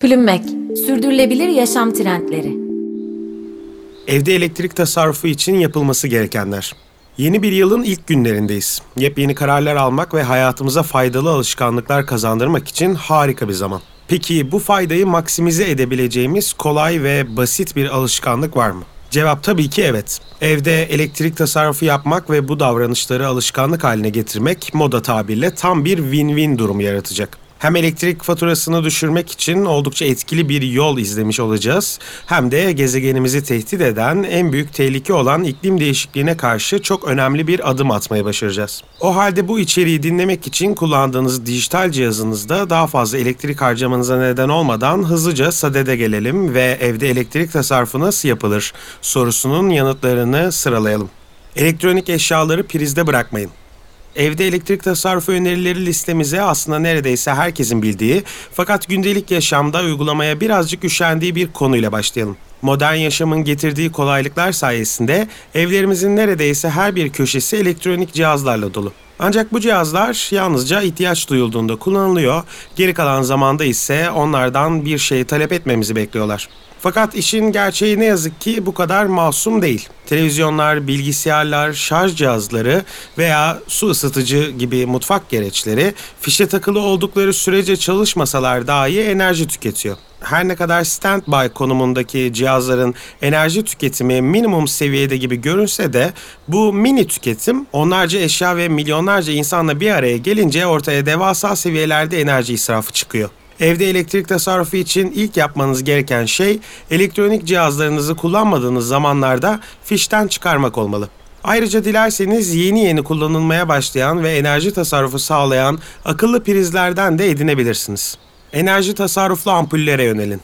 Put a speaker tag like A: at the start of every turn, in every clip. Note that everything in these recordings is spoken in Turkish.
A: Plümmek, sürdürülebilir yaşam trendleri.
B: Evde elektrik tasarrufu için yapılması gerekenler. Yeni bir yılın ilk günlerindeyiz. Yepyeni kararlar almak ve hayatımıza faydalı alışkanlıklar kazandırmak için harika bir zaman. Peki bu faydayı maksimize edebileceğimiz kolay ve basit bir alışkanlık var mı? Cevap tabii ki evet. Evde elektrik tasarrufu yapmak ve bu davranışları alışkanlık haline getirmek moda tabirle tam bir win-win durum yaratacak. Hem elektrik faturasını düşürmek için oldukça etkili bir yol izlemiş olacağız. Hem de gezegenimizi tehdit eden en büyük tehlike olan iklim değişikliğine karşı çok önemli bir adım atmaya başaracağız. O halde bu içeriği dinlemek için kullandığınız dijital cihazınızda daha fazla elektrik harcamanıza neden olmadan hızlıca sadede gelelim ve evde elektrik tasarrufu nasıl yapılır sorusunun yanıtlarını sıralayalım. Elektronik eşyaları prizde bırakmayın. Evde elektrik tasarrufu önerileri listemize aslında neredeyse herkesin bildiği fakat gündelik yaşamda uygulamaya birazcık üşendiği bir konuyla başlayalım. Modern yaşamın getirdiği kolaylıklar sayesinde evlerimizin neredeyse her bir köşesi elektronik cihazlarla dolu. Ancak bu cihazlar yalnızca ihtiyaç duyulduğunda kullanılıyor, geri kalan zamanda ise onlardan bir şey talep etmemizi bekliyorlar. Fakat işin gerçeği ne yazık ki bu kadar masum değil. Televizyonlar, bilgisayarlar, şarj cihazları veya su ısıtıcı gibi mutfak gereçleri fişe takılı oldukları sürece çalışmasalar dahi enerji tüketiyor. Her ne kadar standby konumundaki cihazların enerji tüketimi minimum seviyede gibi görünse de bu mini tüketim onlarca eşya ve milyonlarca insanla bir araya gelince ortaya devasa seviyelerde enerji israfı çıkıyor. Evde elektrik tasarrufu için ilk yapmanız gereken şey elektronik cihazlarınızı kullanmadığınız zamanlarda fişten çıkarmak olmalı. Ayrıca dilerseniz yeni yeni kullanılmaya başlayan ve enerji tasarrufu sağlayan akıllı prizlerden de edinebilirsiniz. Enerji tasarruflu ampullere yönelin.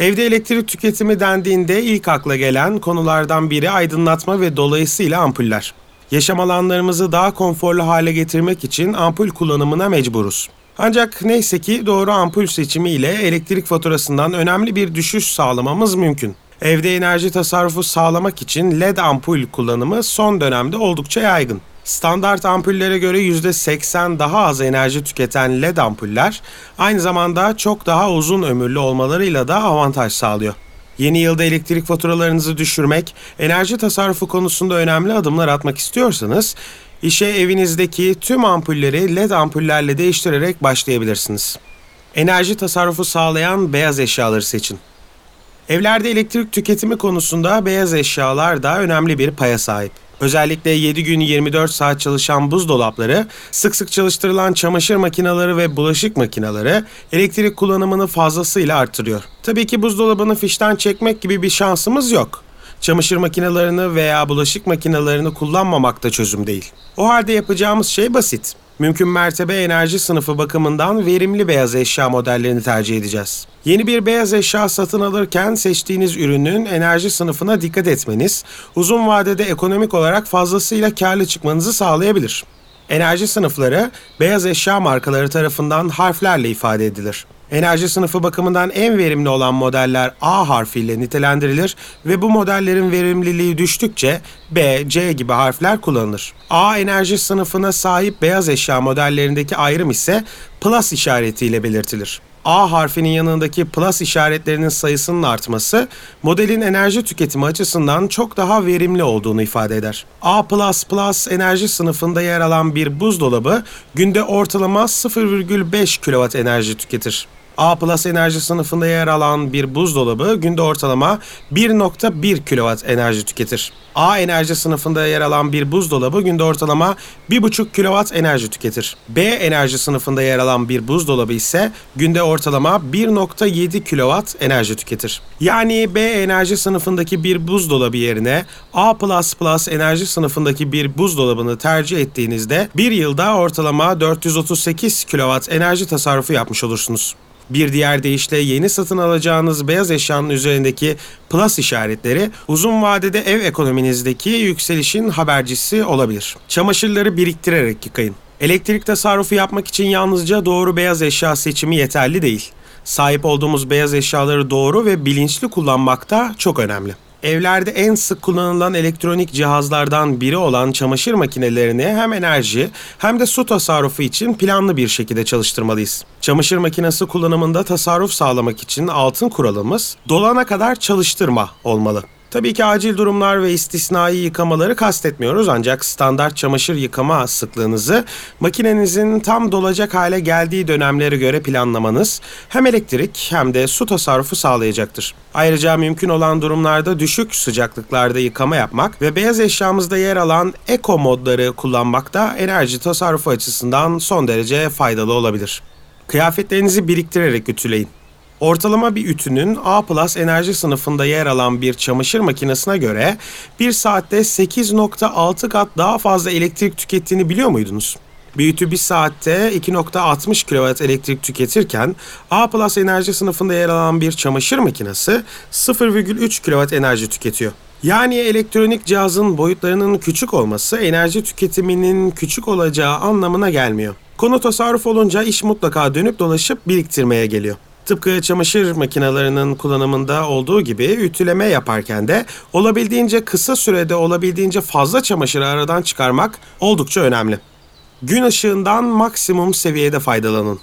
B: Evde elektrik tüketimi dendiğinde ilk akla gelen konulardan biri aydınlatma ve dolayısıyla ampuller. Yaşam alanlarımızı daha konforlu hale getirmek için ampul kullanımına mecburuz. Ancak neyse ki doğru ampul seçimi ile elektrik faturasından önemli bir düşüş sağlamamız mümkün. Evde enerji tasarrufu sağlamak için LED ampul kullanımı son dönemde oldukça yaygın. Standart ampullere göre %80 daha az enerji tüketen LED ampuller aynı zamanda çok daha uzun ömürlü olmalarıyla da avantaj sağlıyor. Yeni yılda elektrik faturalarınızı düşürmek, enerji tasarrufu konusunda önemli adımlar atmak istiyorsanız İşe evinizdeki tüm ampulleri LED ampullerle değiştirerek başlayabilirsiniz. Enerji tasarrufu sağlayan beyaz eşyaları seçin. Evlerde elektrik tüketimi konusunda beyaz eşyalar da önemli bir paya sahip. Özellikle 7 gün 24 saat çalışan buzdolapları, sık sık çalıştırılan çamaşır makineleri ve bulaşık makineleri elektrik kullanımını fazlasıyla artırıyor. Tabii ki buzdolabını fişten çekmek gibi bir şansımız yok çamaşır makinelerini veya bulaşık makinelerini kullanmamak da çözüm değil. O halde yapacağımız şey basit. Mümkün mertebe enerji sınıfı bakımından verimli beyaz eşya modellerini tercih edeceğiz. Yeni bir beyaz eşya satın alırken seçtiğiniz ürünün enerji sınıfına dikkat etmeniz, uzun vadede ekonomik olarak fazlasıyla karlı çıkmanızı sağlayabilir. Enerji sınıfları beyaz eşya markaları tarafından harflerle ifade edilir. Enerji sınıfı bakımından en verimli olan modeller A harfiyle nitelendirilir ve bu modellerin verimliliği düştükçe B, C gibi harfler kullanılır. A enerji sınıfına sahip beyaz eşya modellerindeki ayrım ise plus işaretiyle belirtilir. A harfinin yanındaki plus işaretlerinin sayısının artması modelin enerji tüketimi açısından çok daha verimli olduğunu ifade eder. A++ enerji sınıfında yer alan bir buzdolabı günde ortalama 0,5 kW enerji tüketir. A Plus enerji sınıfında yer alan bir buzdolabı günde ortalama 1.1 kW enerji tüketir. A enerji sınıfında yer alan bir buzdolabı günde ortalama 1.5 kW enerji tüketir. B enerji sınıfında yer alan bir buzdolabı ise günde ortalama 1.7 kW enerji tüketir. Yani B enerji sınıfındaki bir buzdolabı yerine A++ enerji sınıfındaki bir buzdolabını tercih ettiğinizde bir yılda ortalama 438 kW enerji tasarrufu yapmış olursunuz. Bir diğer deyişle yeni satın alacağınız beyaz eşyanın üzerindeki plus işaretleri uzun vadede ev ekonominizdeki yükselişin habercisi olabilir. Çamaşırları biriktirerek yıkayın. Elektrik tasarrufu yapmak için yalnızca doğru beyaz eşya seçimi yeterli değil. Sahip olduğumuz beyaz eşyaları doğru ve bilinçli kullanmak da çok önemli. Evlerde en sık kullanılan elektronik cihazlardan biri olan çamaşır makinelerini hem enerji hem de su tasarrufu için planlı bir şekilde çalıştırmalıyız. Çamaşır makinesi kullanımında tasarruf sağlamak için altın kuralımız dolana kadar çalıştırma olmalı. Tabii ki acil durumlar ve istisnai yıkamaları kastetmiyoruz ancak standart çamaşır yıkama sıklığınızı makinenizin tam dolacak hale geldiği dönemlere göre planlamanız hem elektrik hem de su tasarrufu sağlayacaktır. Ayrıca mümkün olan durumlarda düşük sıcaklıklarda yıkama yapmak ve beyaz eşyamızda yer alan eko modları kullanmak da enerji tasarrufu açısından son derece faydalı olabilir. Kıyafetlerinizi biriktirerek ütüleyin. Ortalama bir ütünün A Plus enerji sınıfında yer alan bir çamaşır makinesine göre bir saatte 8.6 kat daha fazla elektrik tükettiğini biliyor muydunuz? Bir ütü bir saatte 2.60 kW elektrik tüketirken A Plus enerji sınıfında yer alan bir çamaşır makinesi 0,3 kW enerji tüketiyor. Yani elektronik cihazın boyutlarının küçük olması enerji tüketiminin küçük olacağı anlamına gelmiyor. Konu tasarruf olunca iş mutlaka dönüp dolaşıp biriktirmeye geliyor. Tıpkı çamaşır makinelerinin kullanımında olduğu gibi ütüleme yaparken de olabildiğince kısa sürede olabildiğince fazla çamaşırı aradan çıkarmak oldukça önemli. Gün ışığından maksimum seviyede faydalanın.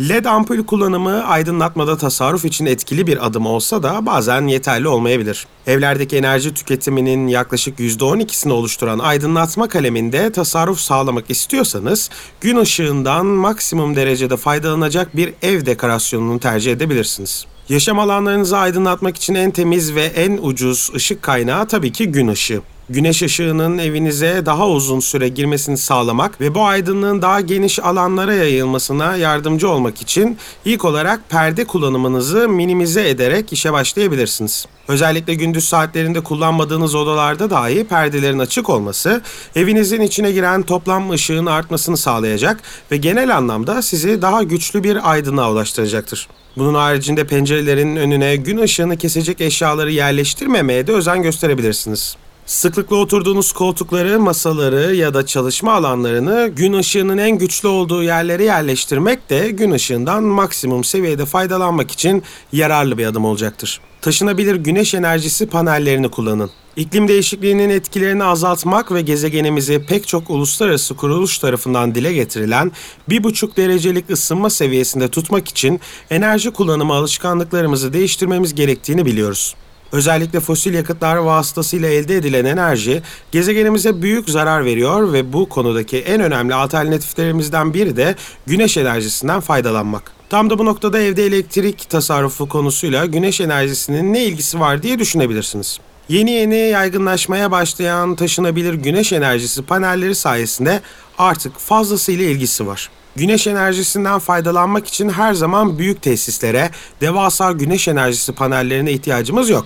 B: LED ampul kullanımı aydınlatmada tasarruf için etkili bir adım olsa da bazen yeterli olmayabilir. Evlerdeki enerji tüketiminin yaklaşık %12'sini oluşturan aydınlatma kaleminde tasarruf sağlamak istiyorsanız gün ışığından maksimum derecede faydalanacak bir ev dekorasyonunu tercih edebilirsiniz. Yaşam alanlarınızı aydınlatmak için en temiz ve en ucuz ışık kaynağı tabii ki gün ışığı güneş ışığının evinize daha uzun süre girmesini sağlamak ve bu aydınlığın daha geniş alanlara yayılmasına yardımcı olmak için ilk olarak perde kullanımınızı minimize ederek işe başlayabilirsiniz. Özellikle gündüz saatlerinde kullanmadığınız odalarda dahi perdelerin açık olması evinizin içine giren toplam ışığın artmasını sağlayacak ve genel anlamda sizi daha güçlü bir aydınlığa ulaştıracaktır. Bunun haricinde pencerelerin önüne gün ışığını kesecek eşyaları yerleştirmemeye de özen gösterebilirsiniz. Sıklıkla oturduğunuz koltukları, masaları ya da çalışma alanlarını gün ışığının en güçlü olduğu yerlere yerleştirmek de gün ışığından maksimum seviyede faydalanmak için yararlı bir adım olacaktır. Taşınabilir güneş enerjisi panellerini kullanın. İklim değişikliğinin etkilerini azaltmak ve gezegenimizi pek çok uluslararası kuruluş tarafından dile getirilen 1,5 derecelik ısınma seviyesinde tutmak için enerji kullanımı alışkanlıklarımızı değiştirmemiz gerektiğini biliyoruz. Özellikle fosil yakıtlar vasıtasıyla elde edilen enerji gezegenimize büyük zarar veriyor ve bu konudaki en önemli alternatiflerimizden biri de güneş enerjisinden faydalanmak. Tam da bu noktada evde elektrik tasarrufu konusuyla güneş enerjisinin ne ilgisi var diye düşünebilirsiniz. Yeni yeni yaygınlaşmaya başlayan taşınabilir güneş enerjisi panelleri sayesinde artık fazlasıyla ilgisi var. Güneş enerjisinden faydalanmak için her zaman büyük tesislere, devasa güneş enerjisi panellerine ihtiyacımız yok.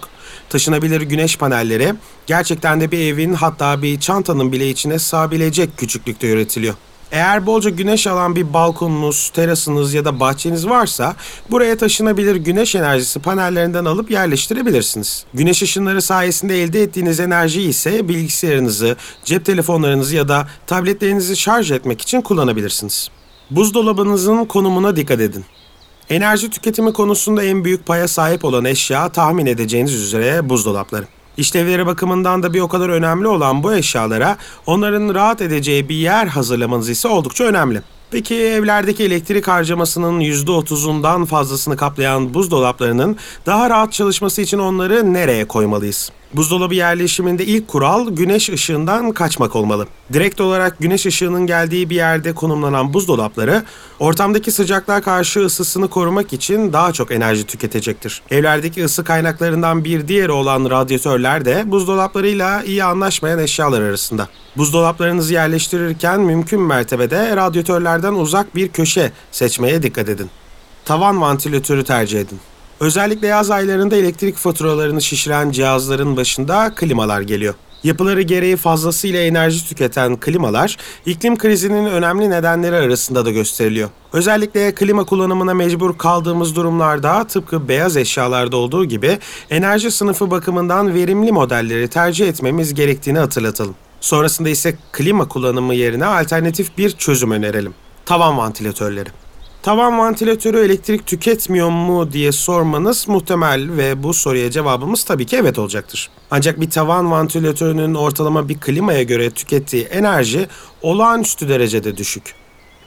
B: Taşınabilir güneş panelleri gerçekten de bir evin hatta bir çantanın bile içine sığabilecek küçüklükte üretiliyor. Eğer bolca güneş alan bir balkonunuz, terasınız ya da bahçeniz varsa buraya taşınabilir güneş enerjisi panellerinden alıp yerleştirebilirsiniz. Güneş ışınları sayesinde elde ettiğiniz enerji ise bilgisayarınızı, cep telefonlarınızı ya da tabletlerinizi şarj etmek için kullanabilirsiniz. Buzdolabınızın konumuna dikkat edin. Enerji tüketimi konusunda en büyük paya sahip olan eşya tahmin edeceğiniz üzere buzdolapları. İşlevleri bakımından da bir o kadar önemli olan bu eşyalara onların rahat edeceği bir yer hazırlamanız ise oldukça önemli. Peki evlerdeki elektrik harcamasının %30'undan fazlasını kaplayan buzdolaplarının daha rahat çalışması için onları nereye koymalıyız? Buzdolabı yerleşiminde ilk kural güneş ışığından kaçmak olmalı. Direkt olarak güneş ışığının geldiği bir yerde konumlanan buzdolapları ortamdaki sıcaklığa karşı ısısını korumak için daha çok enerji tüketecektir. Evlerdeki ısı kaynaklarından bir diğeri olan radyatörler de buzdolaplarıyla iyi anlaşmayan eşyalar arasında. Buzdolaplarınızı yerleştirirken mümkün mertebede radyatörlerden uzak bir köşe seçmeye dikkat edin. Tavan vantilatörü tercih edin. Özellikle yaz aylarında elektrik faturalarını şişiren cihazların başında klimalar geliyor. Yapıları gereği fazlasıyla enerji tüketen klimalar iklim krizinin önemli nedenleri arasında da gösteriliyor. Özellikle klima kullanımına mecbur kaldığımız durumlarda tıpkı beyaz eşyalarda olduğu gibi enerji sınıfı bakımından verimli modelleri tercih etmemiz gerektiğini hatırlatalım. Sonrasında ise klima kullanımı yerine alternatif bir çözüm önerelim. Tavan vantilatörleri. Tavan vantilatörü elektrik tüketmiyor mu diye sormanız muhtemel ve bu soruya cevabımız tabii ki evet olacaktır. Ancak bir tavan vantilatörünün ortalama bir klimaya göre tükettiği enerji olağanüstü derecede düşük.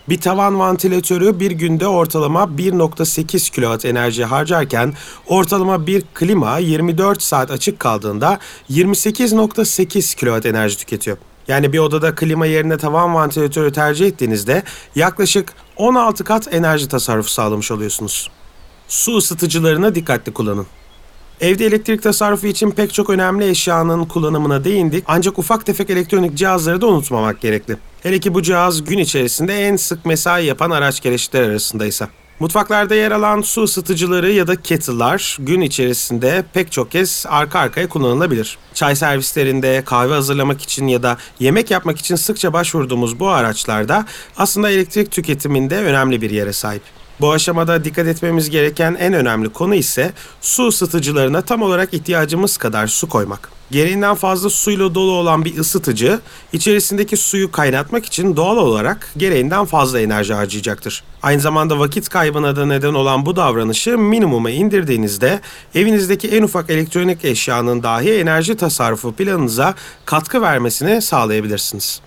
B: Bir tavan vantilatörü bir günde ortalama 1.8 kW enerji harcarken ortalama bir klima 24 saat açık kaldığında 28.8 kW enerji tüketiyor. Yani bir odada klima yerine tavan vantilatörü tercih ettiğinizde yaklaşık 16 kat enerji tasarrufu sağlamış oluyorsunuz. Su ısıtıcılarına dikkatli kullanın. Evde elektrik tasarrufu için pek çok önemli eşyanın kullanımına değindik ancak ufak tefek elektronik cihazları da unutmamak gerekli. Hele ki bu cihaz gün içerisinde en sık mesai yapan araç gereçleri arasındaysa. Mutfaklarda yer alan su ısıtıcıları ya da kettle'lar gün içerisinde pek çok kez arka arkaya kullanılabilir. Çay servislerinde, kahve hazırlamak için ya da yemek yapmak için sıkça başvurduğumuz bu araçlarda aslında elektrik tüketiminde önemli bir yere sahip. Bu aşamada dikkat etmemiz gereken en önemli konu ise su ısıtıcılarına tam olarak ihtiyacımız kadar su koymak. Gereğinden fazla suyla dolu olan bir ısıtıcı içerisindeki suyu kaynatmak için doğal olarak gereğinden fazla enerji harcayacaktır. Aynı zamanda vakit kaybına da neden olan bu davranışı minimuma indirdiğinizde evinizdeki en ufak elektronik eşyanın dahi enerji tasarrufu planınıza katkı vermesini sağlayabilirsiniz.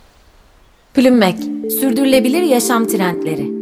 A: Plümmek, sürdürülebilir yaşam trendleri.